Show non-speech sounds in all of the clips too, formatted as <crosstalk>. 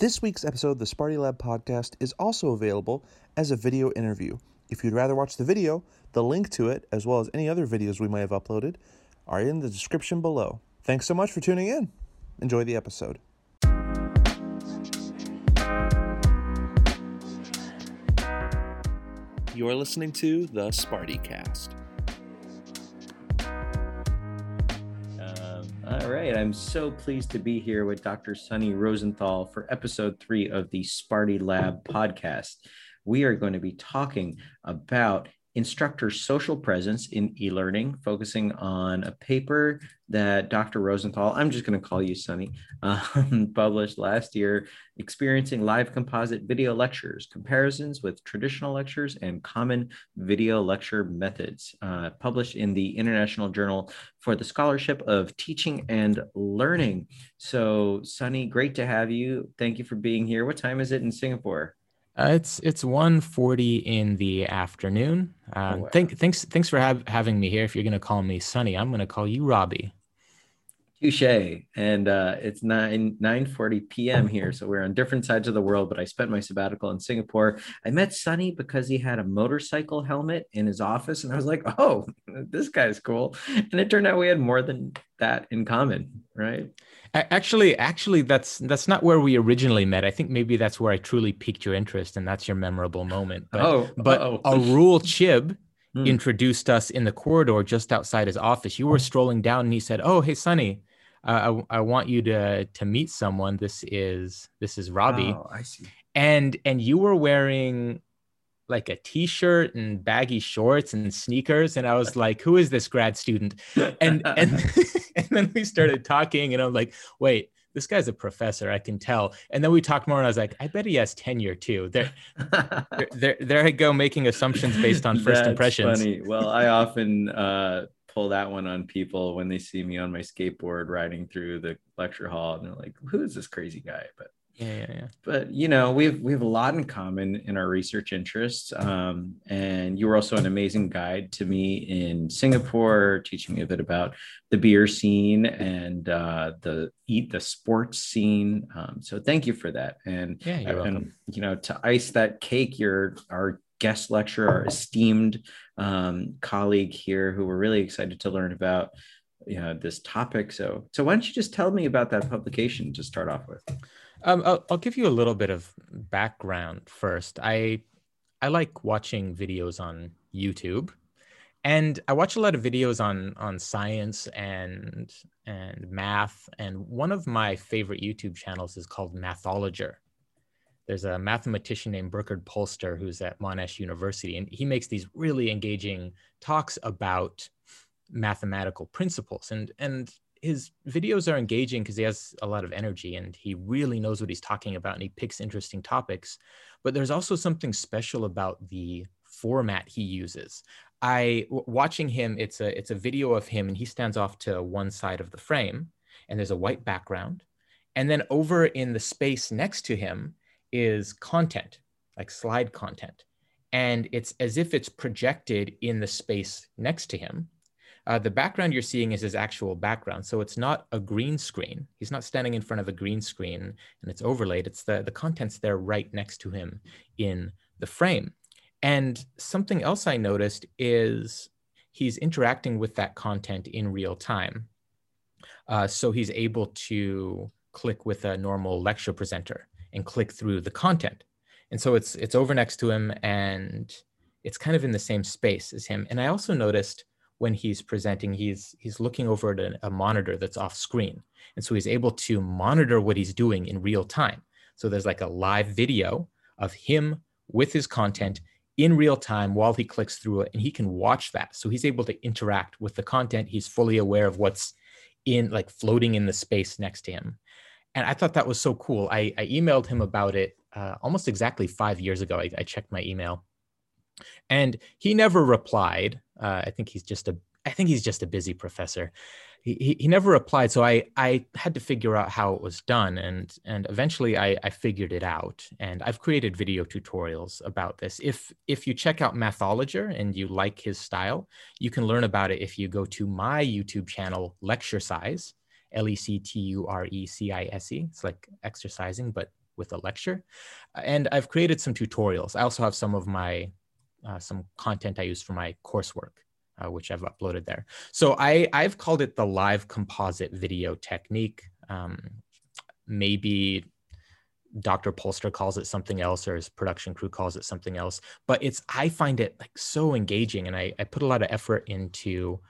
This week's episode of the Sparty Lab podcast is also available as a video interview. If you'd rather watch the video, the link to it, as well as any other videos we may have uploaded, are in the description below. Thanks so much for tuning in. Enjoy the episode. You're listening to the Sparty Cast. Right. I'm so pleased to be here with Dr. Sunny Rosenthal for episode three of the Sparty Lab podcast. We are going to be talking about instructor social presence in e-learning, focusing on a paper that Dr. Rosenthal, I'm just going to call you Sunny, <laughs> um, published last year, experiencing live composite video lectures, comparisons with traditional lectures and common video lecture methods, uh, published in the International Journal for the Scholarship of Teaching and Learning. So, Sunny, great to have you. Thank you for being here. What time is it in Singapore? Uh, it's it's 1.40 in the afternoon. Uh, oh, wow. thank, thanks thanks for have, having me here. If you're going to call me Sunny, I'm going to call you Robbie. Touche. And uh, it's 9 9:40 p.m. here, so we're on different sides of the world. But I spent my sabbatical in Singapore. I met Sunny because he had a motorcycle helmet in his office, and I was like, "Oh, this guy's cool." And it turned out we had more than that in common, right? Actually, actually, that's that's not where we originally met. I think maybe that's where I truly piqued your interest, and that's your memorable moment. But, oh, but a Arul Chib hmm. introduced us in the corridor just outside his office. You were strolling down, and he said, "Oh, hey, Sunny." Uh, I, I want you to to meet someone. This is this is Robbie. Oh, I see. And and you were wearing like a t-shirt and baggy shorts and sneakers. And i was <laughs> like who is this grad student? And <laughs> and <laughs> and then we started talking and i'm like wait this guy's a professor. I can tell. And then we talked more and i was like i bet he has tenure too. There there, there, there i go making assumptions based on first That's impressions. funny. Well i often uh pull that one on people when they see me on my skateboard riding through the lecture hall and they're like who is this crazy guy but yeah, yeah, yeah. But you know, we have we have a lot in common in our research interests. Um, and you were also an amazing guide to me in Singapore, teaching me a bit about the beer scene and uh, the eat the sports scene. Um, so thank you for that. And yeah, you're and welcome. you know, to ice that cake, you're our guest lecturer, our esteemed um, colleague here, who we're really excited to learn about you know this topic. So, so why don't you just tell me about that publication to start off with? Um, I'll, I'll give you a little bit of background first. I I like watching videos on YouTube, and I watch a lot of videos on on science and and math. And one of my favorite YouTube channels is called Mathologer there's a mathematician named Burkhard Polster who's at Monash University, and he makes these really engaging talks about mathematical principles. And and his videos are engaging because he has a lot of energy and he really knows what he's talking about and he picks interesting topics. But there's also something special about the format he uses. I watching him, it's a it's a video of him and he stands off to one side of the frame and there's a white background. And then over in the space next to him, is content, like slide content. And it's as if it's projected in the space next to him. Uh, the background you're seeing is his actual background. So it's not a green screen. He's not standing in front of a green screen and it's overlaid. It's the, the content's there right next to him in the frame. And something else I noticed is he's interacting with that content in real time. Uh, so he's able to click with a normal lecture presenter and click through the content. And so it's it's over next to him and it's kind of in the same space as him. And I also noticed when he's presenting, he's he's looking over at a, a monitor that's off screen. And so he's able to monitor what he's doing in real time. So there's like a live video of him with his content in real time while he clicks through it and he can watch that. So he's able to interact with the content. He's fully aware of what's in like floating in the space next to him and I thought that was so cool. I, I emailed him about it uh, almost exactly five years ago. I, I, checked my email, and he never replied. Uh, I think he's just a I think he's just a busy professor. He, he, he, never replied, so I I had to figure out how it was done, and and eventually I, I figured it out. And I've created video tutorials about this. If if you check out Mathologer and you like his style, you can learn about it if you go to my YouTube channel, Lecturecise L E C T U R E C I S E. It's like exercising, but with a lecture. And I've created some tutorials. I also have some of my uh, some content I use for my coursework, uh, which I've uploaded there. So I I've called it the live composite video technique. Um, maybe Dr. Polster calls it something else, or his production crew calls it something else. But it's I find it like so engaging, and I, I put a lot of effort into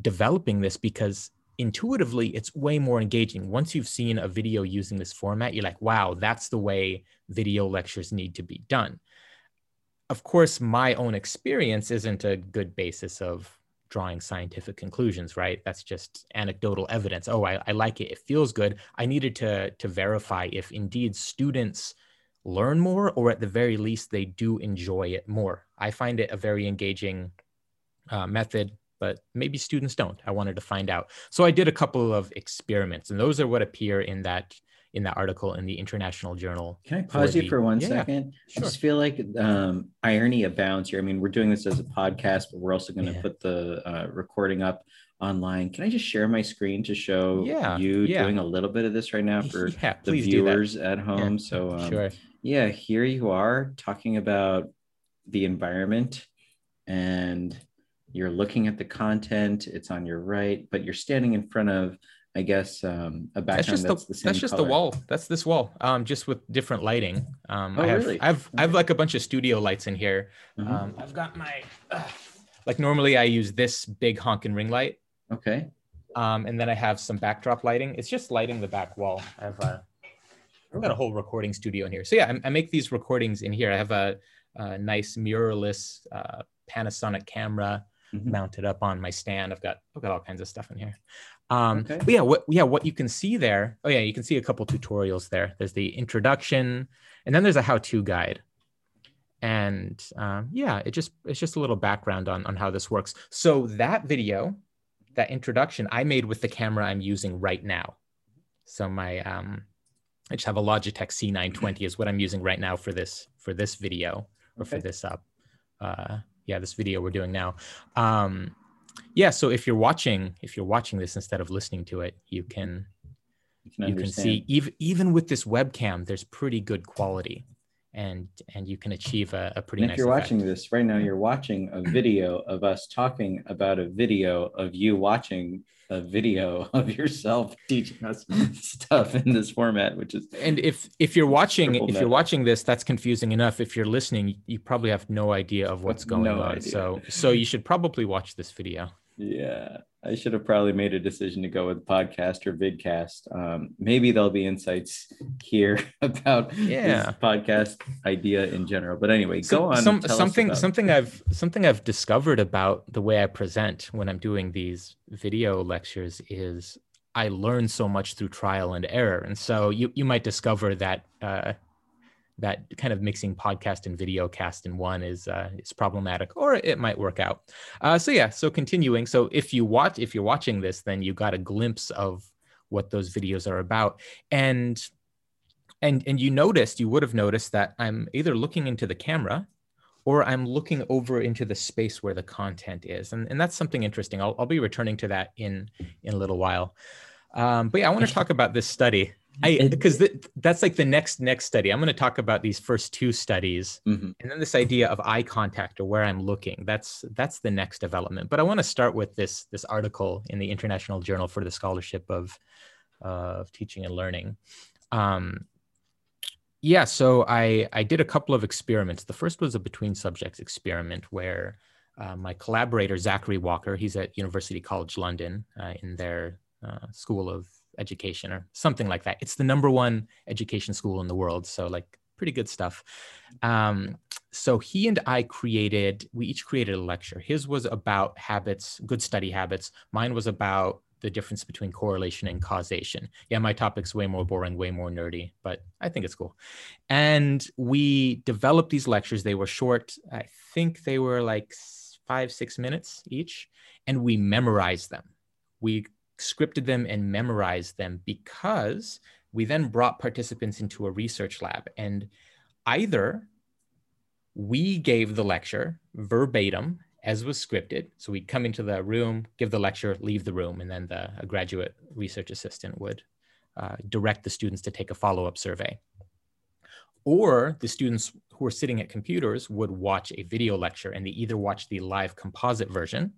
developing this because intuitively it's way more engaging. Once you've seen a video using this format, you're like, wow, that's the way video lectures need to be done. Of course, my own experience isn't a good basis of drawing scientific conclusions, right? That's just anecdotal evidence. Oh, I, I like it. It feels good. I needed to, to verify if indeed students learn more or at the very least they do enjoy it more. I find it a very engaging uh, method, but maybe students don't. I wanted to find out. So I did a couple of experiments and those are what appear in that in that article in the International Journal. Can I pause you the, for one yeah, second? Sure. I just feel like um, irony abounds here. I mean, we're doing this as a podcast, but we're also going to Yeah. put the uh, recording up online. Can I just share my screen to show Yeah, you doing a little bit of this right now <laughs> for the please do that. viewers at home? So, <laughs> um, sure. yeah, here you are talking about the environment and you're looking at the content. It's on your right, but you're standing in front of, I guess, um, a That's background just that's, the, the same that's just color. the wall. That's this wall. Um, just with different lighting. Um, Oh, I have really? I've I have like a bunch of studio lights in here. Mhm. Um, I've got my uh, like normally I use this big honkin' ring light. okay. Um, and then I have some backdrop lighting. It's just lighting the back wall. I have a, I've got a whole recording studio in here. So yeah, I, I make these recordings in here. I have a, a nice mirrorless uh, Panasonic camera Mhm. mounted up on my stand. I've got I've got all kinds of stuff in here. Um, Okay. But yeah, what yeah what you can see there. Oh yeah, you can see a couple tutorials there. There's the introduction, and then there's a how-to guide. And um, yeah, it just it's just a little background on on how this works. So that video, that introduction, I made with the camera I'm using right now. So my um, I just have a Logitech C920 is what I'm using right now for this for this video or for this up. Uh, yeah, this video we're doing now. Um, yeah, so if you're watching, if you're watching this instead of listening to it, you can You can, you can see even even with this webcam, there's pretty good quality, and and you can achieve a, a pretty And nice. if you're effect. watching this right now, you're watching a video of us talking about a video of you watching a video <laughs> of yourself teaching us <laughs> stuff in this format, which is and if if you're watching if you're watching this that's confusing enough if you're listening you probably have no idea of what's going No on idea. so so <laughs> you should probably watch this video yeah. I should have probably made a decision to go with podcast or vidcast. Um, maybe there'll be insights here <laughs> about Yeah. this podcast idea in general. But anyway, So- go on. some, something something i've something i've discovered about the way i present when i'm doing these video lectures is i learn so much through trial and error and so you you might discover that uh that kind of mixing podcast and video cast in one is uh, is problematic, or it might work out. Uh, so yeah, so continuing. So if you watch, if you're watching this, then you got a glimpse of what those videos are about, and and and you noticed, you would have noticed that I'm either looking into the camera, or I'm looking over into the space where the content is, and and that's something interesting. I'll I'll be returning to that in in a little while. Um, but yeah, I want to talk about this study. I because th- that's like the next next study. I'm going to talk about these first two studies, Mhm. and then this idea of eye contact or where I'm looking. That's that's the next development. But I want to start with this this article in the International Journal for the Scholarship of of Teaching and Learning. Um, yeah, so I I did a couple of experiments. The first was a between subjects experiment where uh, my collaborator Zachary Walker, he's at University College London uh, in their uh, School of Education or something like that. It's the number one education school in the world, so like pretty good stuff. Um, so he and I created, we each created a lecture. His was about habits, good study habits. Mine was about the difference between correlation and causation. Yeah, my topic's way more boring, way more nerdy, but I think it's cool. And we developed these lectures. They were short. I think they were like five, six minutes each. And we memorized them. We scripted them and memorized them because we then brought participants into a research lab. And either we gave the lecture verbatim as was scripted. So we'd come into the room, give the lecture, leave the room, and then the, a graduate research assistant would uh, direct the students to take a follow up survey. or the students who were sitting at computers would watch a video lecture and they either watch the live composite version,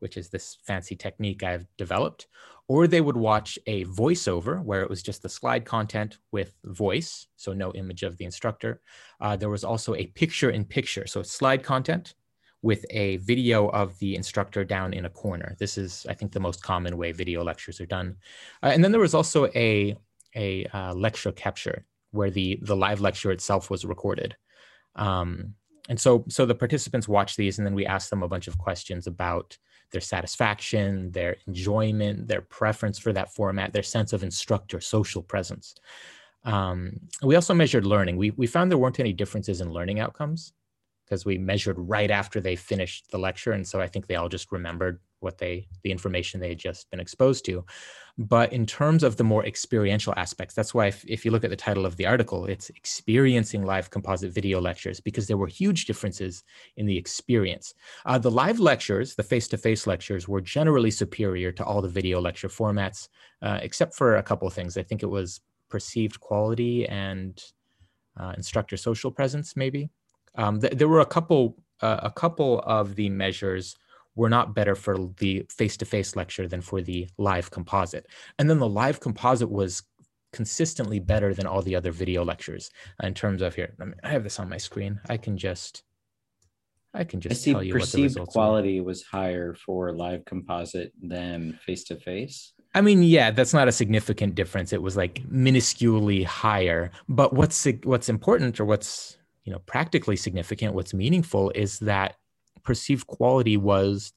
which is this fancy technique I've developed, or they would watch a voiceover where it was just the slide content with voice, so no image of the instructor. Uh, there was also a picture in picture, so slide content with a video of the instructor down in a corner. This is, I think, the most common way video lectures are done. Uh, and then there was also a, a uh, lecture capture where the, the live lecture itself was recorded. Um, and so, so the participants watch these and then we ask them a bunch of questions about their satisfaction, their enjoyment, their preference for that format, their sense of instructor social presence. Um, we also measured learning. We, we found there weren't any differences in learning outcomes because we measured right after they finished the lecture. And so I think they all just remembered what they, the information they had just been exposed to. But in terms of the more experiential aspects, that's why if, if you look at the title of the article, it's experiencing live composite video lectures because there were huge differences in the experience. Uh, the live lectures, the face-to-face lectures were generally superior to all the video lecture formats, uh, except for a couple of things. I think it was perceived quality and uh, instructor social presence, maybe. Um, th- there were a couple uh, a couple of the measures were not better for the face-to-face lecture than for the live composite, and then the live composite was consistently better than all the other video lectures in terms of here. I, mean, I have this on my screen. I can just I can just I see tell you perceived what the quality was higher for live composite than face to face. I mean, yeah, that's not a significant difference. It was like minusculely higher. But what's what's important or what's you know practically significant what's meaningful is that perceived quality was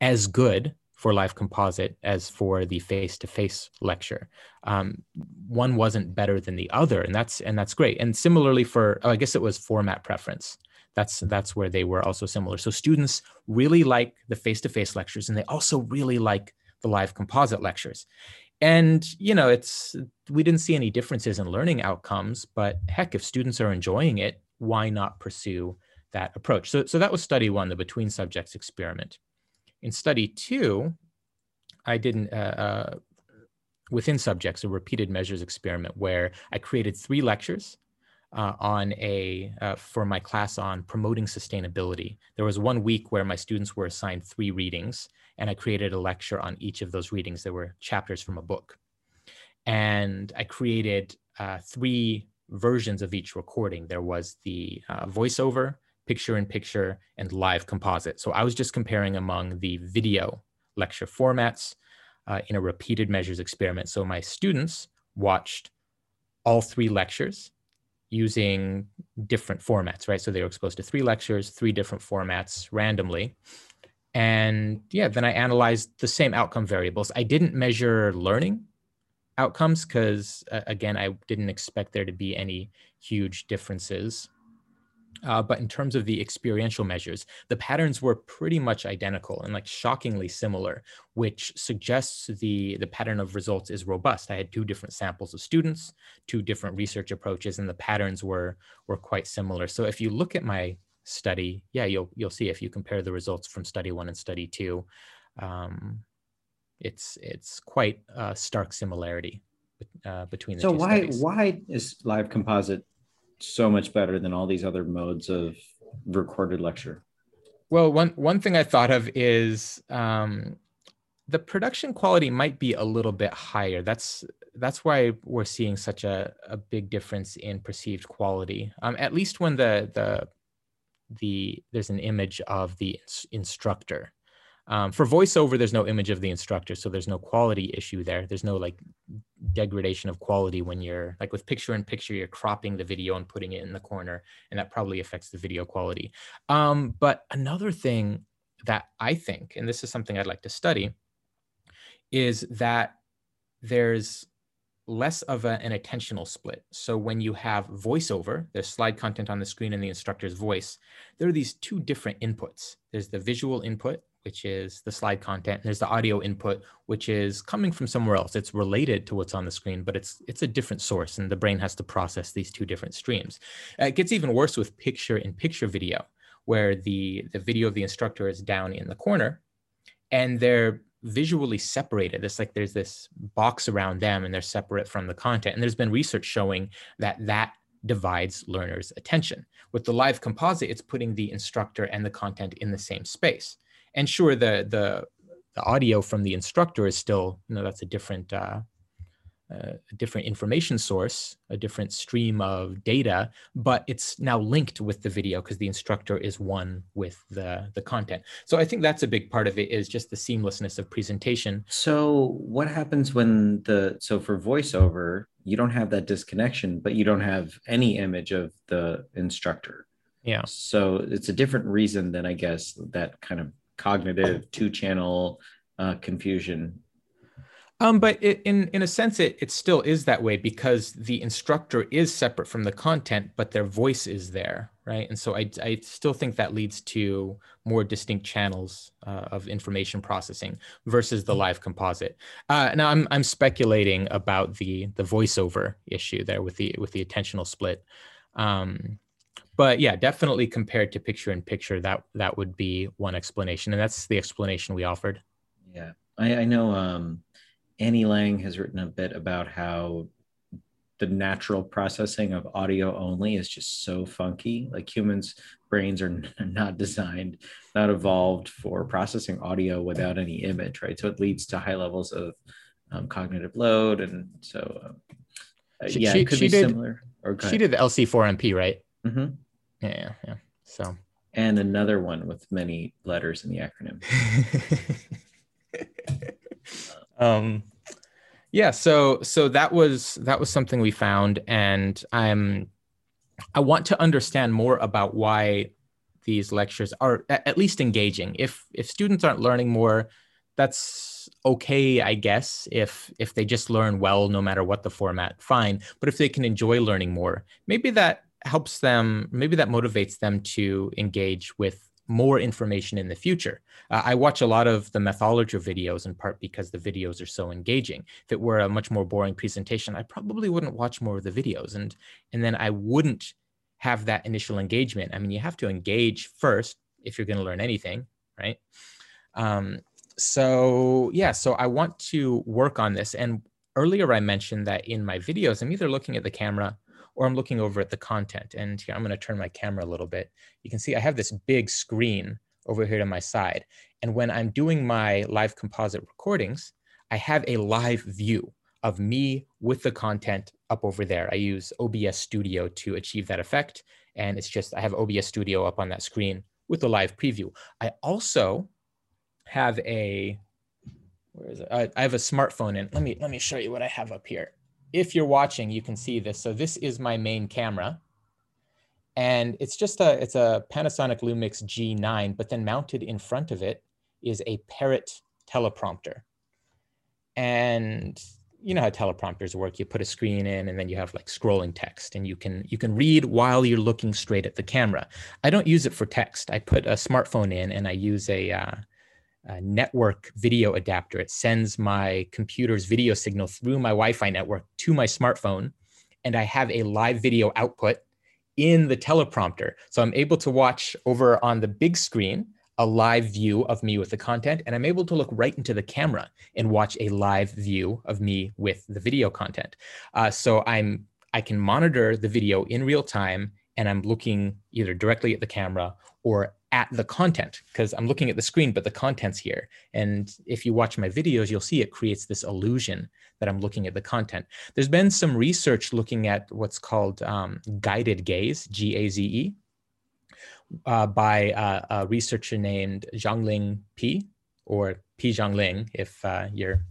as good for live composite as for the face-to-face lecture. Um, one wasn't better than the other and that's and that's great. And similarly for oh, i guess it was format preference. That's that's where they were also similar. So students really like the face-to-face lectures and they also really like the live composite lectures. And you know it's we didn't see any differences in learning outcomes but heck if students are enjoying it why not pursue that approach? So, so that was study one, the between subjects experiment. In study two, I did an, uh, uh, within subjects a repeated measures experiment where I created three lectures uh, on a uh, for my class on promoting sustainability. There was one week where my students were assigned three readings, and I created a lecture on each of those readings. There were chapters from a book, and I created uh, three versions of each recording. There was the uh, voiceover, picture in picture, and live composite. So I was just comparing among the video lecture formats uh, in a repeated measures experiment. So my students watched all three lectures using different formats, right? So they were exposed to three lectures, three different formats randomly. And yeah, then I analyzed the same outcome variables. I didn't measure learning outcomes because uh, again i didn't expect there to be any huge differences uh, but in terms of the experiential measures the patterns were pretty much identical and like shockingly similar which suggests the the pattern of results is robust i had two different samples of students two different research approaches and the patterns were were quite similar so if you look at my study yeah you'll you'll see if you compare the results from study one and study two um, it's it's quite a stark similarity uh, between the so two why studies. why is live composite so much better than all these other modes of recorded lecture. Well one one thing i thought of is um, the production quality might be a little bit higher. That's that's why we're seeing such a, a big difference in perceived quality. Um, at least when the the the there's an image of the instructor um, for voiceover, there's no image of the instructor, so there's no quality issue there. There's no like degradation of quality when you're like with picture in picture, you're cropping the video and putting it in the corner, and that probably affects the video quality. Um, but another thing that I think, and this is something I'd like to study, is that there's less of a, an attentional split. So when you have voiceover, there's slide content on the screen and the instructor's voice, there are these two different inputs. There's the visual input which is the slide content. There's the audio input, which is coming from somewhere else. It's related to what's on the screen, but it's it's a different source, and the brain has to process these two different streams. Uh, it gets even worse with picture-in-picture video, where the the video of the instructor is down in the corner, and they're visually separated. It's like there's this box around them, and they're separate from the content. And there's been research showing that that divides learners' attention. With the live composite, it's putting the instructor and the content in the same space. And sure, the the the audio from the instructor is still, you know, that's a different uh, a different information source, a different stream of data, but it's now linked with the video because the instructor is one with the, the content. So I think that's a big part of it is just the seamlessness of presentation. So what happens when the, so for voiceover, you don't have that disconnection, but you don't have any image of the instructor. Yeah. So it's a different reason than I guess that kind of cognitive two channel uh, confusion um, but it, in in a sense, it it still is that way because the instructor is separate from the content, but their voice is there, right? And so I I still think that leads to more distinct channels uh, of information processing versus the live composite. Uh, now I'm I'm speculating about the the voiceover issue there with the with the attentional split. Um, but yeah, definitely compared to picture in picture, that that would be one explanation, and that's the explanation we offered. Yeah, I, I know. Um Annie Lang has written a bit about how the natural processing of audio only is just so funky. Like humans' brains are <laughs> not designed, not evolved for processing audio without any image, right? So it leads to high levels of um, cognitive load, and so um, uh, she, yeah, she, it could be did, similar. Or she did the LC4MP, right? Mm-hmm. Yeah, yeah. So and another one with many letters in the acronym. <laughs> um yeah so so that was that was something we found and i'm i want to understand more about why these lectures are at least engaging if if students aren't learning more that's okay i guess if if they just learn well no matter what the format fine but if they can enjoy learning more maybe that helps them maybe that motivates them to engage with more information in the future. Uh, I watch a lot of the Mathologer videos in part because the videos are so engaging. If it were a much more boring presentation, I probably wouldn't watch more of the videos and, and then I wouldn't have that initial engagement. I mean, you have to engage first if you're going to learn anything, right? Um, so yeah, so I want to work on this. And earlier I mentioned that in my videos, I'm either looking at the camera or I'm looking over at the content. And here, I'm going to turn my camera a little bit. You can see I have this big screen over here to my side. And when I'm doing my live composite recordings, I have a live view of me with the content up over there. I use OBS Studio to achieve that effect. And it's just, I have OBS Studio up on that screen with the live preview. I also have a, where is it? I, have a smartphone and let me, let me show you what I have up here if you're watching, you can see this. So this is my main camera. And it's just a, it's a Panasonic Lumix G9, but then mounted in front of it is a Parrot teleprompter. And you know how teleprompters work. You put a screen in and then you have like scrolling text and you can you can read while you're looking straight at the camera. I don't use it for text. I put a smartphone in and I use a uh, network video adapter. It sends my computer's video signal through my Wi Fi network to my smartphone, and I have a live video output in the teleprompter. So I'm able to watch over on the big screen a live view of me with the content, and I'm able to look right into the camera and watch a live view of me with the video content. Uh, so I'm I can monitor the video in real time, and I'm looking either directly at the camera or at the content because I'm looking at the screen, but the content's here. And if you watch my videos, you'll see it creates this illusion that I'm looking at the content. There's been some research looking at what's called um, guided gaze, G A Z E, uh, by uh, a researcher named Zhongling Pi, or Pi Zhongling, if uh, you're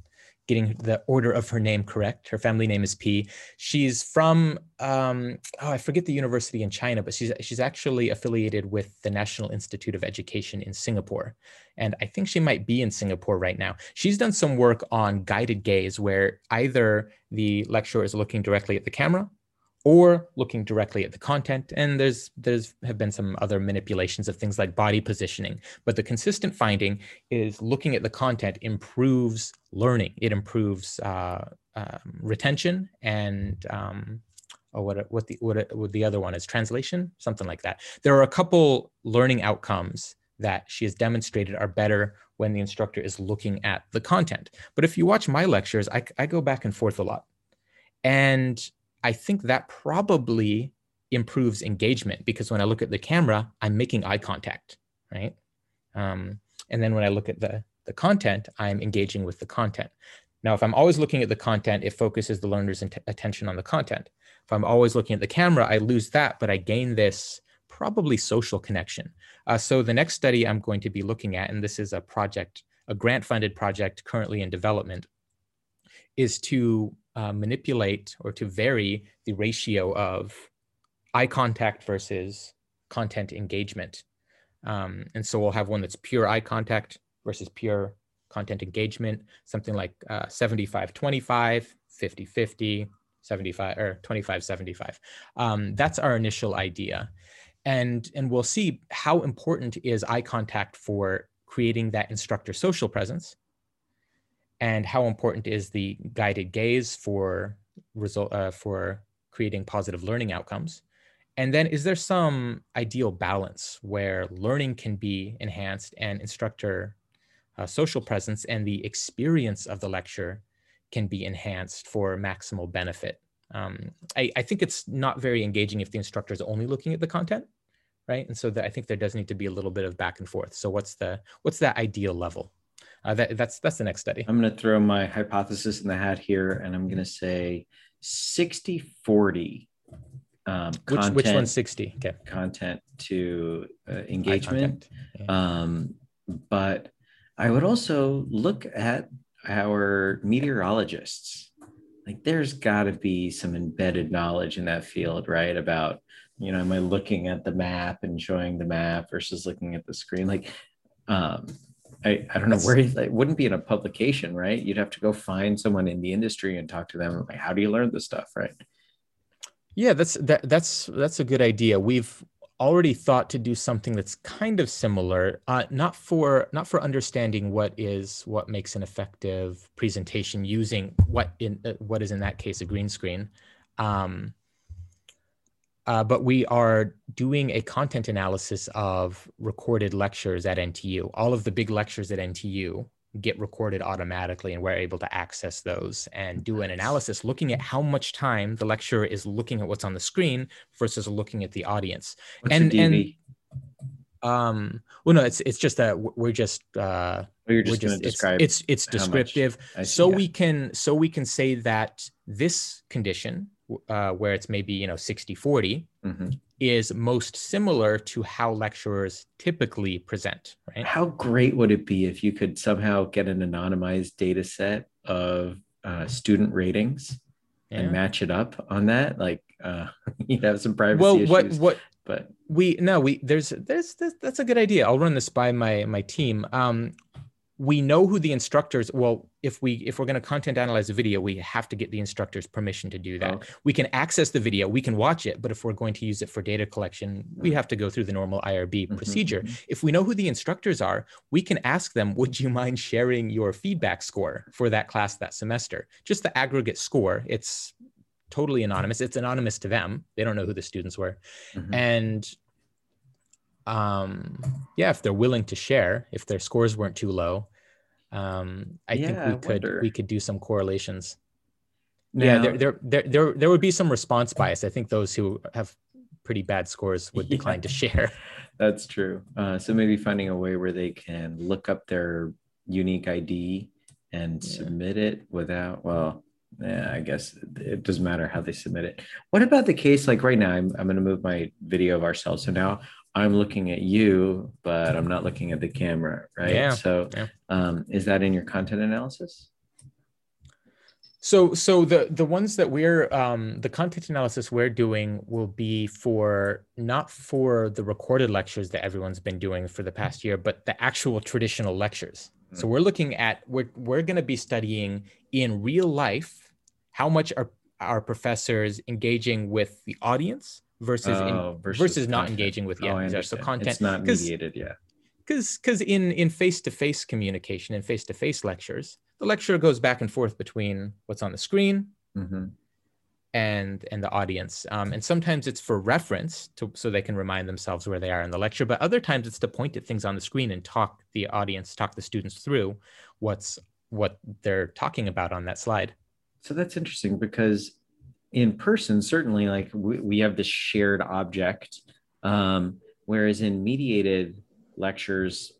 getting the order of her name correct. Her family name is Pi. She's from um, oh I forget the university in China, but she's she's actually affiliated with the National Institute of Education in Singapore, and I think she might be in Singapore right now. She's done some work on guided gaze, where either the lecturer is looking directly at the camera or looking directly at the content. And there's there's have been some other manipulations of things like body positioning. But the consistent finding is looking at the content improves learning. It improves uh, um, retention and um, oh, what what the what, what the other one is translation, something like that. There are a couple learning outcomes that she has demonstrated are better when the instructor is looking at the content. But if you watch my lectures, I, I go back and forth a lot. And I think that probably improves engagement because when I look at the camera, I'm making eye contact, right? Um, and then when I look at the, the content, I'm engaging with the content. Now, if I'm always looking at the content, it focuses the learner's attention on the content. If I'm always looking at the camera, I lose that, but I gain this probably social connection. Uh, so the next study I'm going to be looking at, and this is a project, a grant funded project currently in development, is to uh, manipulate or to vary the ratio of eye contact versus content engagement. Um, and so we'll have one that's pure eye contact versus pure content engagement, something like uh, 75 25, 50 50, 75 or 25 75. Um, that's our initial idea and and we'll see how important is eye contact for creating that instructor social presence and how important is the guided gaze for result uh, for creating positive learning outcomes and then is there some ideal balance where learning can be enhanced and instructor uh, social presence and the experience of the lecture can be enhanced for maximal benefit um, I, I, think it's not very engaging if the instructor is only looking at the content, right? And so I think there does need to be a little bit of back and forth. So what's the what's that ideal level? Uh, that, that's that's the next study. I'm going to throw my hypothesis in the hat here, and I'm going to say 60 40. Um, which, which one's 60? Okay. Content to uh, engagement. Yeah. Um, but I would also look at our meteorologists like there's got to be some embedded knowledge in that field right about you know am i looking at the map and showing the map versus looking at the screen like um i i don't know where it wouldn't be in a publication right? You'd have to go find someone in the industry and talk to them like how do you learn this stuff? Right. Yeah that's that that's that's a good idea. We've already thought to do something that's kind of similar, uh, not for not for understanding what is what makes an effective presentation using what in uh, what is in that case a green screen, um, uh, but we are doing a content analysis of recorded lectures at NTU. All of the big lectures at NTU get recorded automatically and we're able to access those and do an analysis looking at how much time the lecturer is looking at what's on the screen versus looking at the audience. What's and and um well no it's it's just that we're just uh you're just, just describe it's it's, it's descriptive. See, so yeah. we can so we can say that this condition uh, where it's maybe you know 60 40 mm-hmm is most similar to how lecturers typically present, right? How great would it be if you could somehow get an anonymized data set of uh, student ratings yeah. and match it up on that? Like, uh, <laughs> you have some privacy well, issues. What, what, but we no we there's, there's there's that's a good idea i'll run this by my my team um we know who the instructors well if we if we're going to content analyze a video we have to get the instructor's permission to do that. Okay. we can access the video we can watch it but if we're going to use it for data collection we have to go through the normal irb mm-hmm, procedure. mm-hmm. if we know who the instructors are we can ask them would you mind sharing your feedback score for that class that semester? Just the aggregate score it's totally anonymous. It's anonymous to them. They don't know who the students were. Mm-hmm. and um, yeah, if they're willing to share, if their scores weren't too low, um, I yeah, think we could wonder. we could do some correlations. Now, yeah, there, there there there there would be some response bias. I think those who have pretty bad scores would <laughs> decline yeah, to share. That's true. Uh, so maybe finding a way where they can look up their unique ID and yeah. submit it without well yeah, I guess it doesn't matter how they submit it. What about the case like right now? I'm, I'm going to move my video of ourselves. So now I'm looking at you, but I'm not looking at the camera, right? Yeah. So, yeah. Um, is that in your content analysis? So, so the the ones that we're um, the content analysis we're doing will be for not for the recorded lectures that everyone's been doing for the past year, but the actual traditional lectures. Mm-hmm. So we're looking at we're we're going to be studying in real life how much are our professors engaging with the audience versus oh, in, versus, versus not engaging with yeah oh, so content. It's not mediated yeah because because in in face-to-face communication and face-to-face lectures the lecturer goes back and forth between what's on the screen mm-hmm. and and the audience. Um, and sometimes it's for reference to so they can remind themselves where they are in the lecture but other times it's to point at things on the screen and talk the audience talk the students through what's what they're talking about on that slide. So that's interesting because in person certainly like we, we have this shared object um, whereas in mediated lectures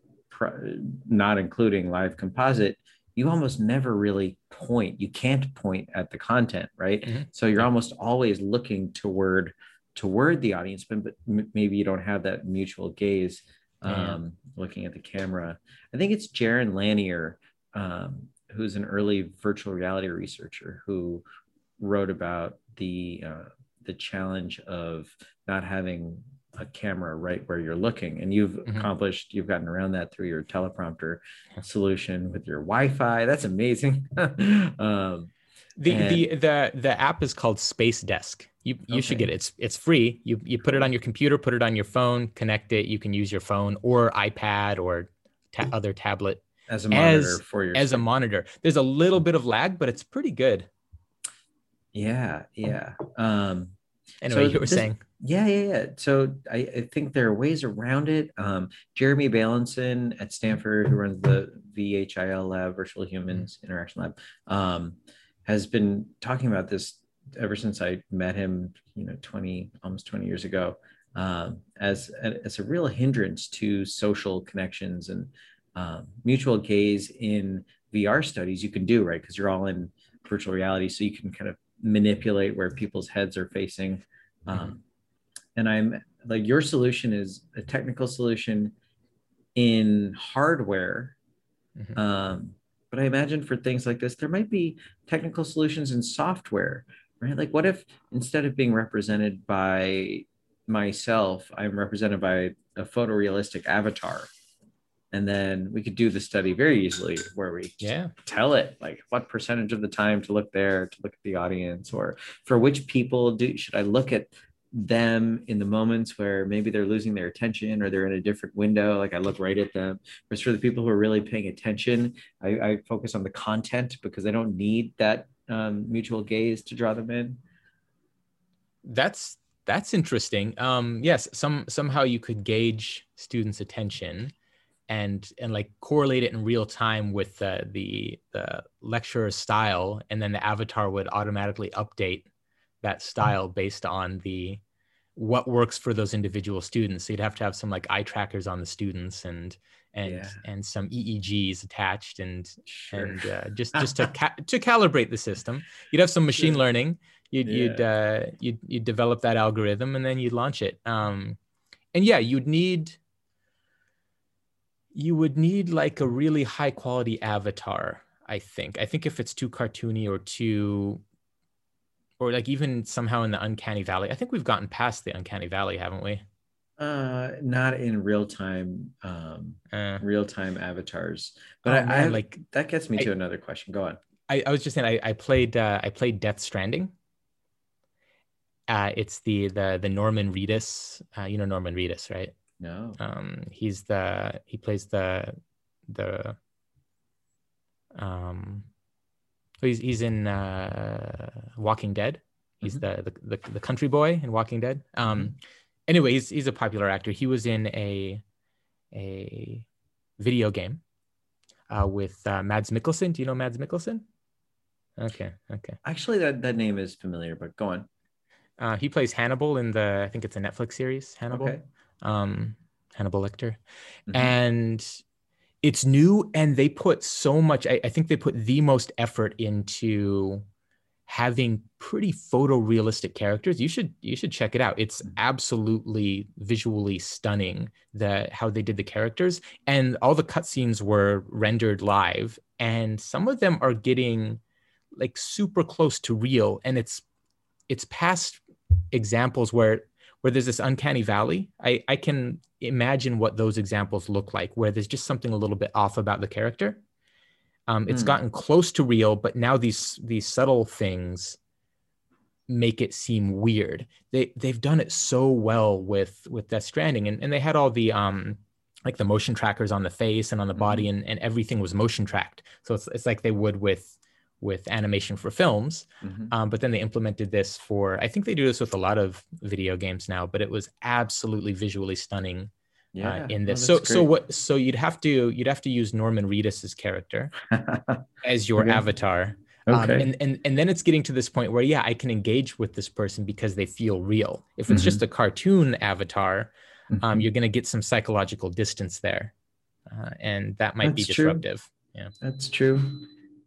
not including live composite you almost never really point you can't point at the content right? Mm-hmm. so you're almost always looking toward toward the audience but, but maybe you don't have that mutual gaze um, looking at the camera. I think it's jaron lanier um, who's an early virtual reality researcher who wrote about the uh, the challenge of not having a camera right where you're looking. And you've mm-hmm. accomplished you've gotten around that through your teleprompter solution with your wi-fi. That's amazing. <laughs> Um, the and... the the the app is called space desk. You you okay. should get it. It's it's free. You you put it on your computer put it on your phone connect it. You can use your phone or ipad or ta- other tablet. As a monitor as, for your as screen. a monitor. There's a little bit of lag but it's pretty good yeah yeah um anyway so you were this, saying yeah, yeah, yeah. So I, I, think there are ways around it. Um, Jeremy Bailenson at Stanford, who runs the VHIL lab, Virtual Humans Interaction Lab, um, has been talking about this ever since I met him, you know, 20, almost 20 years ago, um, as, as a real hindrance to social connections and um, mutual gaze in VR studies you can do, right? Because you're all in virtual reality. So you can kind of manipulate where people's heads are facing. Um, mm-hmm and i'm like your solution is a technical solution in hardware mm-hmm. um, but i imagine for things like this there might be technical solutions in software right like what if instead of being represented by myself i'm represented by a photorealistic avatar and then we could do the study very easily where we yeah. tell it like what percentage of the time to look there to look at the audience or for which people do should i look at them in the moments where maybe they're losing their attention or they're in a different window like i look right at them. Whereas for the people who are really paying attention i, I focus on the content because they don't need that um, mutual gaze to draw them in. That's that's interesting. Um yes some somehow you could gauge students attention and and like correlate it in real time with the the the lecturer's style and then the avatar would automatically update that style based on the what works for those individual students. So you'd have to have some like eye trackers on the students and and yeah. and some EEGs attached and sure. and uh, just just to <laughs> ca- to calibrate the system. You'd have some machine sure. learning. You'd yeah. you'd uh, you'd you'd develop that algorithm and then you'd launch it. Um, and yeah, you'd need you would need like a really high quality avatar. I think. I think if it's too cartoony or too or like even somehow in the uncanny valley. I think we've gotten past the uncanny valley, haven't we? Uh, not in real time, um, uh, real time avatars. But oh, I, man, I, like that gets me to another question. Go on. I, I was just saying I, I played uh, I played Death Stranding. Uh, it's the the the Norman Reedus. Uh, you know Norman Reedus, right? No. Um, he's the he plays the the um he's he's in uh, Walking Dead. He's mm-hmm. the, the, the country boy in Walking Dead. Um, mm-hmm. anyway, he's he's a popular actor. He was in a a video game uh, with uh, Mads Mikkelsen. Do you know Mads Mikkelsen? Okay, okay. Actually, that that name is familiar, but go on. Uh, he plays Hannibal in the I think it's a Netflix series, Hannibal. Okay. Um, Hannibal Lecter, mm-hmm. and it's new and they put so much I, I, think they put the most effort into having pretty photorealistic characters. You should you should check it out. It's mm-hmm. absolutely visually stunning the how they did the characters. And all the cutscenes were rendered live and some of them are getting like super close to real. And it's it's past examples where where there's this uncanny valley i i can imagine what those examples look like where there's just something a little bit off about the character um, it's mm. gotten close to real but now these these subtle things make it seem weird they they've done it so well with with death stranding and, and they had all the um like the motion trackers on the face and on the body mm-hmm. and, and everything was motion tracked so it's, it's like they would with with animation for films. Mm-hmm. Um, but then they implemented this for, I think they do this with a lot of video games now, but it was absolutely visually stunning. Uh, yeah, uh, in this. Oh, so great. so what so you'd have to you'd have to use Norman Reedus's character <laughs> as your okay. avatar. Um, and, and and then it's getting to this point where yeah, I can engage with this person because they feel real. If it's just a cartoon avatar, um, Mhm. you're going to get some psychological distance there, uh, and that might be That's true. disruptive. That's true.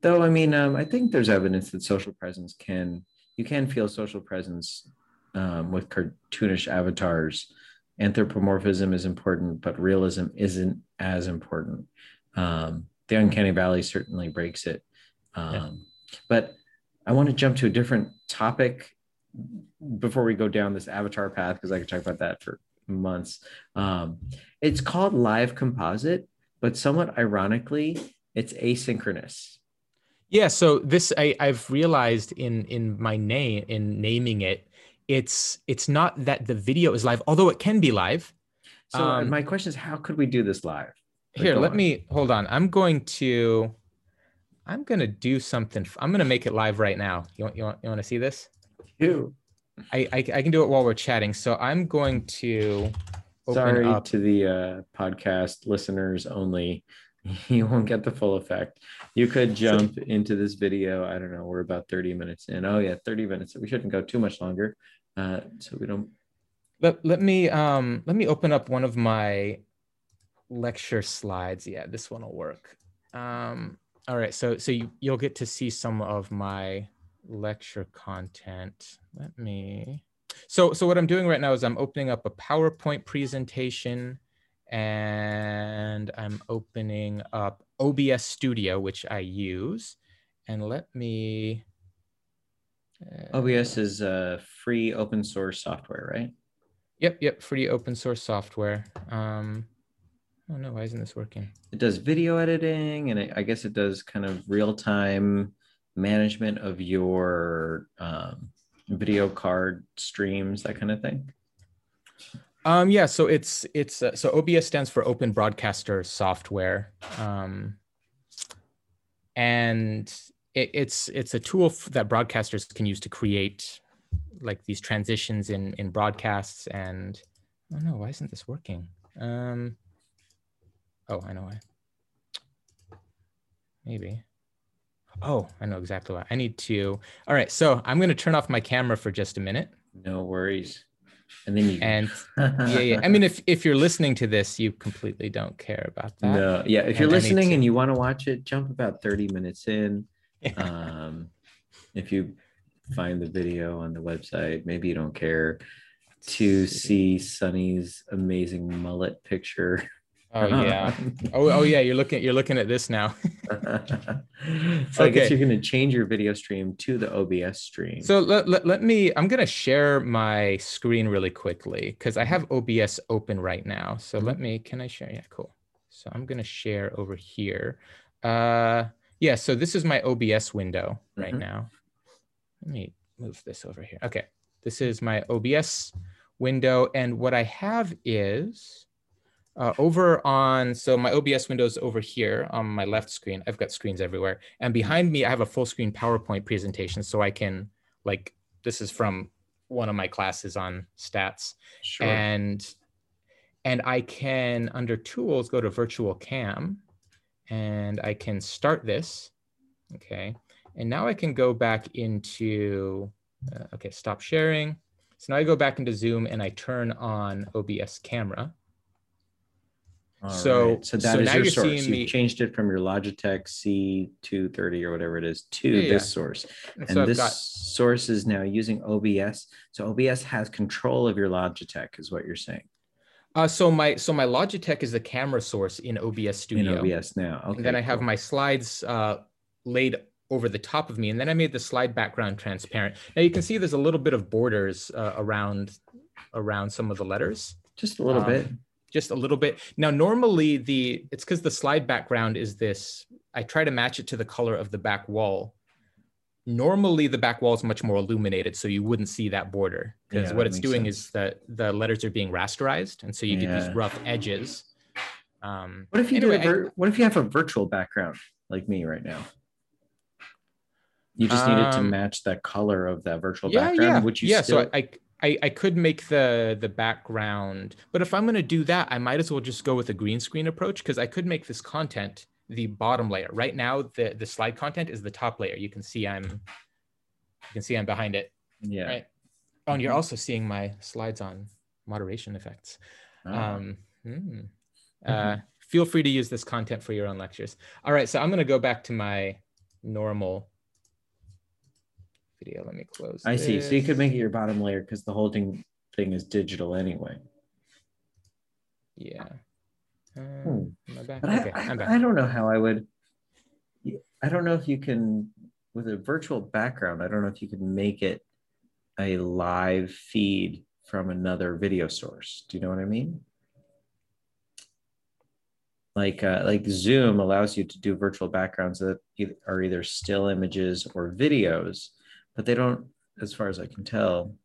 Though I mean, um, I think there's evidence that social presence can you can feel social presence um, with cartoonish avatars. Anthropomorphism is important, but realism isn't as important. Um, the Uncanny Valley certainly breaks it. Um, Yeah. But I want to jump to a different topic before we go down this avatar path because I could talk about that for months. Um, it's called live composite, but somewhat ironically, it's asynchronous. Yeah, so this I, I've realized in in my name in naming it, it's it's not that the video is live, although it can be live. So Um, my question is, how could we do this live? Like, Here, let on. me hold on. I'm going to I'm gonna do something. I'm gonna make it live right now. You want you want you want to see this? Ew. I, I I can do it while we're chatting. So I'm going to open Sorry up. to the uh, podcast listeners only. <laughs> You won't get the full effect. You could jump into this video. I don't know. We're about 30 minutes in. Oh, yeah, 30 minutes. We shouldn't go too much longer. Uh, so we don't. Let, let me um let me open up one of my lecture slides. Yeah, this one will work. Um, all right, so so you, you'll get to see some of my lecture content. Let me. So so what I'm doing right now is I'm opening up a PowerPoint presentation, and I'm opening up OBS Studio, which I use, and let me. uh, OBS is a free open source software, right? Yep, yep, free open source software. Um, oh no, why isn't this working? It does video editing and it, I guess it does kind of real time management of your um, video card streams, that kind of thing. Um, yeah, so it's it's uh, so OBS stands for Open Broadcaster Software, um, and it, it's it's a tool that broadcasters can use to create like these transitions in in broadcasts. And oh no, why isn't this working? Um, oh, I know why. Maybe. Oh, I know exactly why. I need to. All right, so I'm going to turn off my camera for just a minute. No worries. And then you And <laughs> yeah, yeah. I mean, if if you're listening to this, you completely don't care about that. no, yeah. If you're listening to- and you want to watch it, jump about 30 minutes in. <laughs> Yeah. Um, if you find the video on the website, maybe you don't care to see Sunny's amazing mullet picture. <laughs> Oh <laughs> yeah. Oh oh yeah. You're looking you're looking at this now. <laughs> so I guess you're going to change your video stream to the OBS stream. So let, let, let me. I'm gonna share my screen really quickly because I have OBS open right now. So let me. Can I share? Yeah, cool. So I'm gonna share over here. Uh, yeah. So this is my OBS window right Mhm. now. Let me move this over here. Okay. This is my OBS window, and what I have is uh, over on so my OBS window is over here on my left screen. I've got screens everywhere, and behind me I have a full screen PowerPoint presentation, so I can like this is from one of my classes on stats, sure. and and I can under Tools go to Virtual Cam, and I can start this, okay, and now I can go back into uh, okay stop sharing. So now I go back into Zoom and I turn on OBS camera. All so- right. so that so is now your you're source. seeing You me- changed it from your Logitech C230 or whatever it is to Yeah, yeah. this source. And And so this got source is now using OBS. So OBS has control of your Logitech, is what you're saying uh, so my so my Logitech is the camera source in OBS Studio. in OBS now. Okay. and then I have cool. my slides uh, laid over the top of me, and then I made the slide background transparent. Now you can see there's a little bit of borders uh, around around some of the letters, just a little um, bit. Just a little bit. Now normally the it's because the slide background is this. I try to match it to the color of the back wall. Normally the back wall is much more illuminated, so you wouldn't see that border because Yeah, what it's doing sense. is that the letters are being rasterized, and so you get these rough edges. Um, What if you anyway, do a vir- what if you have a virtual background like me right now? You just needed to Um, match that color of that virtual yeah, background, yeah, which you yeah. still So I, I, I could make the the background, but if I'm going to do that, I might as well just go with a green screen approach because I could make this content the bottom layer. Right now, the the slide content is the top layer. You can see I'm you can see I'm behind it. Yeah. Right. Oh, and you're Mhm. also seeing my slides on moderation effects. Ah. Um, hmm. uh, feel free to use this content for your own lectures. All right, so I'm going to go back to my normal video. Let me close. I see. So you could make it your bottom layer because the whole thing thing is digital anyway. Yeah. Hmm. Um, am I? But okay, I. I, I don't know how I would. I don't know if you can with a virtual background. I don't know if you can make it a live feed from another video source. Do you know what I mean? Like uh, like Zoom allows you to do virtual backgrounds that are either still images or videos, but they don't, as far as I can tell.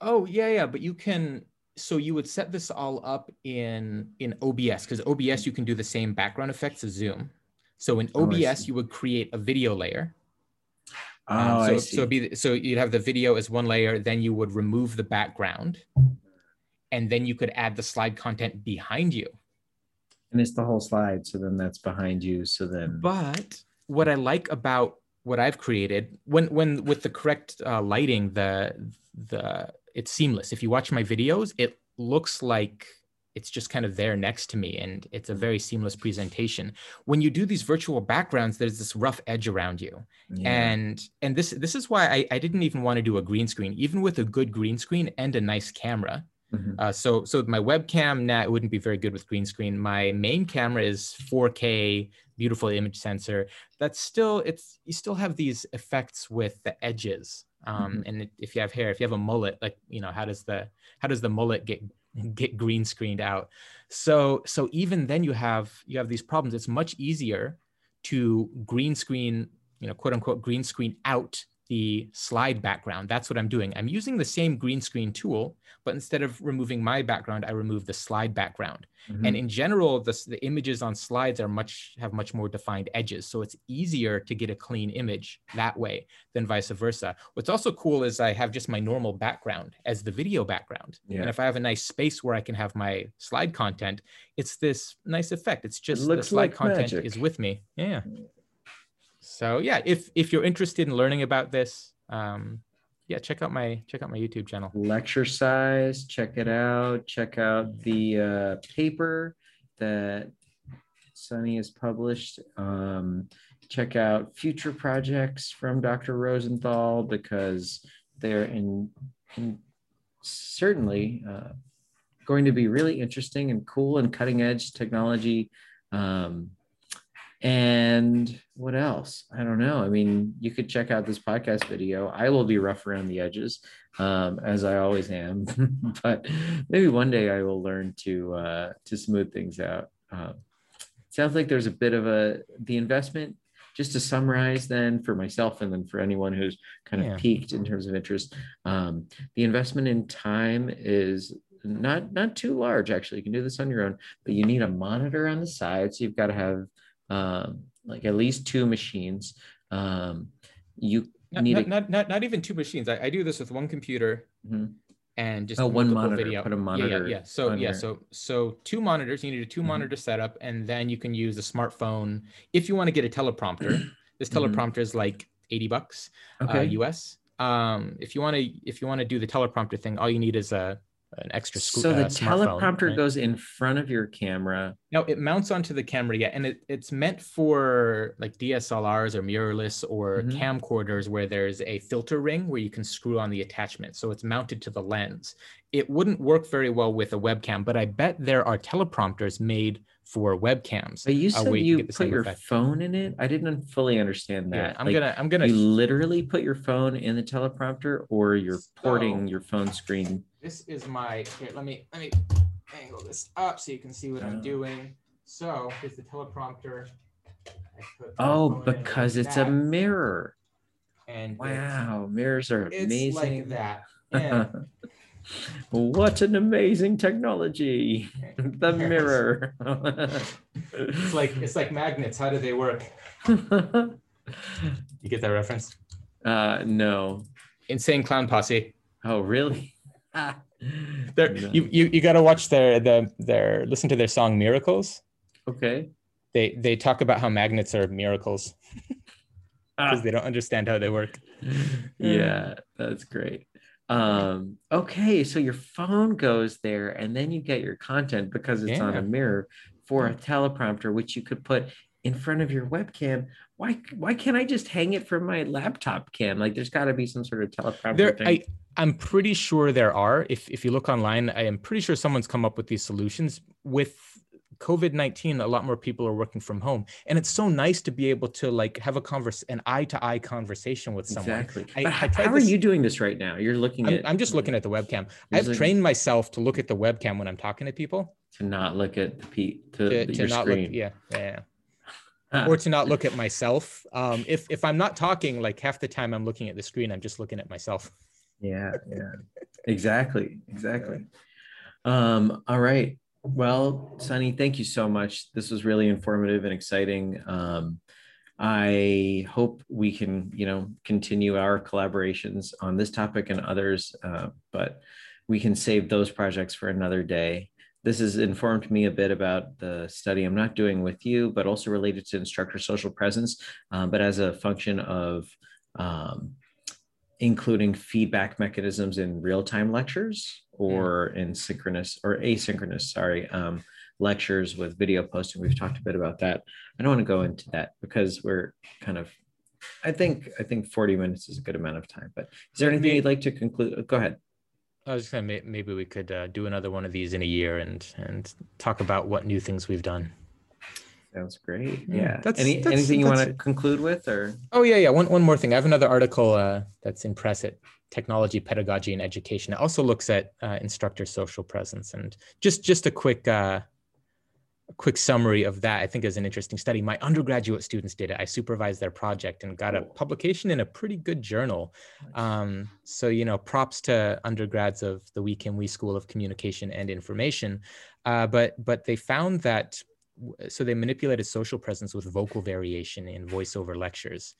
Oh yeah, yeah, but you can. So you would set this all up in in OBS because OBS you can do the same background effects as Zoom. So in Oh, OBS see. you would create a video layer. Oh, Um, so I so see. it'd be so you'd have the video as one layer, then you would remove the background, and then you could add the slide content behind you. and it's the whole slide. So then that's behind you. So then, But what I like about what I've created, when when with the correct uh, lighting, the the it's seamless. If you watch my videos, it looks like it's just kind of there next to me, and it's a very seamless presentation. When you do these virtual backgrounds, there's this rough edge around you, yeah. and and this this is why I, I didn't even want to do a green screen, even with a good green screen and a nice camera. Mhm. Uh, so so my webcam, nah, it wouldn't be very good with green screen. My main camera is 4K, beautiful image sensor. That's still it's you still have these effects with the edges. Um, And it- if you have hair, if you have a mullet, like you know, how does the how does the mullet get get green screened out? So so even then you have you have these problems. It's much easier to green screen, you know, quote unquote green screen out the slide background. That's what I'm doing. I'm using the same green screen tool, but instead of removing my background, I remove the slide background. Mhm. And in general, the, the images on slides are much have much more defined edges. So it's easier to get a clean image that way than vice versa. What's also cool is I have just my normal background as the video background. Yeah. And if I have a nice space where I can have my slide content, it's this nice effect. It's just the looks slide like content magic. is with me. Yeah. So yeah, if if you're interested in learning about this, um, yeah, check out my check out my YouTube channel. Lecturecise check it out. Check out the uh, paper that sunny has published. Um, check out future projects from dr rosenthal because they're in, in certainly uh, going to be really interesting and cool and cutting edge technology. Um, and what else? I don't know. I mean, you could check out this podcast video. I will be rough around the edges, um, as I always am. <laughs> but maybe one day I will learn to uh, to smooth things out. Um, sounds like there's a bit of a the investment. Just to summarize, then for myself and then for anyone who's kind of Yeah. peaked in terms of interest, um, the investment in time is not not too large. Actually, you can do this on your own, but you need a monitor on the side, so you've got to have um, like at least two machines. Um, you Not, need not, a, not, not, not even two machines. I, I do this with one computer Mhm. and just Oh, one monitor. Video. Put a monitor Yeah, yeah. So yeah, your- so so two monitors. You need a 2 Mhm. monitor setup, and then you can use a smartphone if you want to get a teleprompter. <clears throat> this Mhm. teleprompter is like eighty bucks uh. US. Um, if you want to if you want to do the teleprompter thing, all you need is a an extra sco- so the uh, teleprompter right? goes in front of your camera. No, it mounts onto the camera, yeah, and it, it's meant for like DSLRs or mirrorless or Mhm. camcorders where there's a filter ring where you can screw on the attachment. So it's mounted to the lens. It wouldn't work very well with a webcam, but I bet there are teleprompters made for webcams. But you uh, said where can you put your effect. phone in it. I didn't fully understand Yeah, that. I'm Like, gonna I'm gonna you literally put your phone in the teleprompter, or you're porting So- your phone screen. This is my here let me let me angle this up so you can see what i'm doing so here's the teleprompter I put Oh, phone in like because it's a mirror. and Wow, mirrors are it's, amazing. like that <laughs> yeah what an amazing technology. the mirror. it's like it's like magnets how do they work <laughs> you get that reference uh no. insane clown posse Oh really? They're, No. you, you you got to watch their the their listen to their song miracles Okay. they they talk about how magnets are miracles because they don't understand how they work. yeah, that's great. Um, okay, so your phone goes there, and then you get your content because it's on a mirror for a teleprompter, which you could put in front of your webcam. Why why can't I just hang it from my laptop cam? Like there's got to be some sort of teleprompter There, thing. I I'm pretty sure there are. If if you look online, I am pretty sure someone's come up with these solutions. With COVID nineteen, a lot more people are working from home, and it's so nice to be able to like have a converse, an eye to eye conversation with someone. exactly. I- I how, how are you doing this right now? You're looking I'm, at. I'm just looking at the webcam. I've looking- trained myself to look at the webcam when I'm talking to people. to not look at the pe- to, To, to your screen. look, yeah, yeah. Ah, or to not look at <laughs> myself. Um, if if I'm not talking, like half the time I'm looking at the screen, I'm just looking at myself. yeah, <laughs> yeah. Exactly. Exactly. Um, all right. Well, Sunny, thank you so much. This was really informative and exciting. Um, I hope we can, you know, continue our collaborations on this topic and others, uh, but we can save those projects for another day. This has informed me a bit about the study I'm not doing with you, but also related to instructor social presence, um, but as a function of um, including feedback mechanisms in real-time lectures or in synchronous or asynchronous, sorry, um, lectures with video posting. We've talked a bit about that. I don't want to go into that because we're kind of, I think, I think 40 minutes is a good amount of time, but is there anything you'd like to conclude? Go ahead. I was just gonna may- maybe we could uh, do another one of these in a year and and talk about what new things we've done. Sounds great. Yeah, Yeah. that's- Any, that's- anything you want to conclude with or? Oh yeah, yeah. One one more thing. I have another article uh, that's in press at Technology, Pedagogy, and Education. It also looks at uh, instructor social presence and just just a quick uh, a quick summary of that. I think is an interesting study. My undergraduate students did it. I supervised their project and got a publication in a pretty good journal. Um, so you know, props to undergrads of the Wee Kim Wee School of Communication and Information. Uh, but but they found that so they manipulated social presence with vocal variation in voiceover lectures,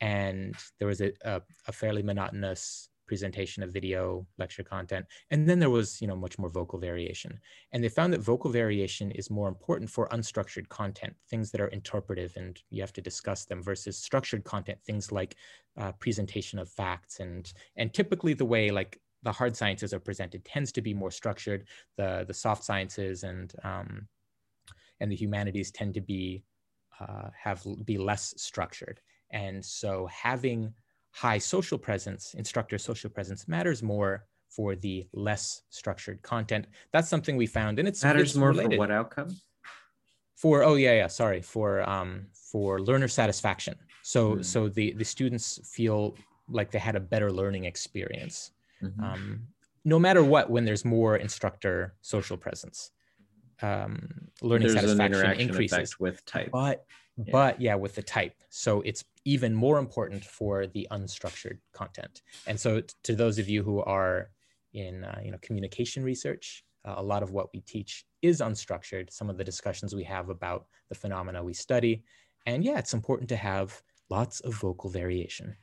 and there was a, a, a fairly monotonous presentation of video lecture content and then there was you know much more vocal variation. And they found that vocal variation is more important for unstructured content things that are interpretive and you have to discuss them versus structured content things like uh, presentation of facts. And and typically the way like the hard sciences are presented tends to be more structured. The the soft sciences and um, and the humanities tend to be uh, have be less structured. And so having high social presence instructor social presence matters more for the less structured content that's something we found and it's Matters it's more related for what outcome? for oh yeah yeah sorry for um for learner satisfaction so Hmm. so the the students feel like they had a better learning experience Mhm. um, no matter what when there's more instructor social presence um, learning There's satisfaction increases with type. but Yeah. but yeah with the type so it's even more important for the unstructured content. And so to those of you who are in uh, you know communication research uh, a lot of what we teach is unstructured. Some of the discussions we have about the phenomena we study. And yeah it's important to have lots of vocal variation.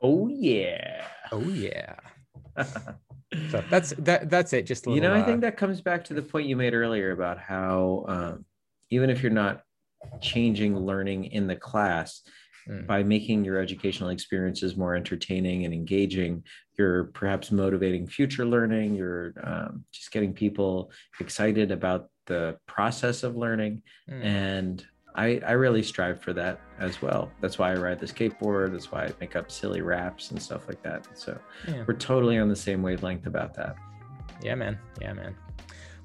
Oh yeah. oh yeah. <laughs> So that's that that's it. Just a you know, I uh, think that comes back to the point you made earlier about how um, even if you're not changing learning in the class, Mm. by making your educational experiences more entertaining and engaging, you're perhaps motivating future learning. You're um, just getting people excited about the process of learning. mm. And I, I really strive for that as well. That's why I ride the skateboard. That's why I make up silly raps and stuff like that. So Yeah. we're totally on the same wavelength about that. Yeah, man. Yeah, man.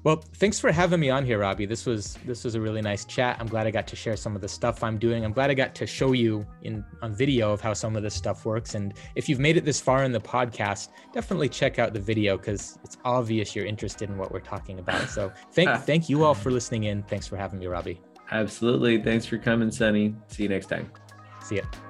Well, thanks for having me on here, Robbie. This was this was a really nice chat. I'm glad I got to share some of the stuff I'm doing. I'm glad I got to show you in on video of how some of this stuff works. And if you've made it this far in the podcast, definitely check out the video because it's obvious you're interested in what we're talking about. So <laughs> thank thank you all for listening in. Thanks for having me, Robbie. Absolutely. Thanks for coming, Sunny. See you next time. See ya.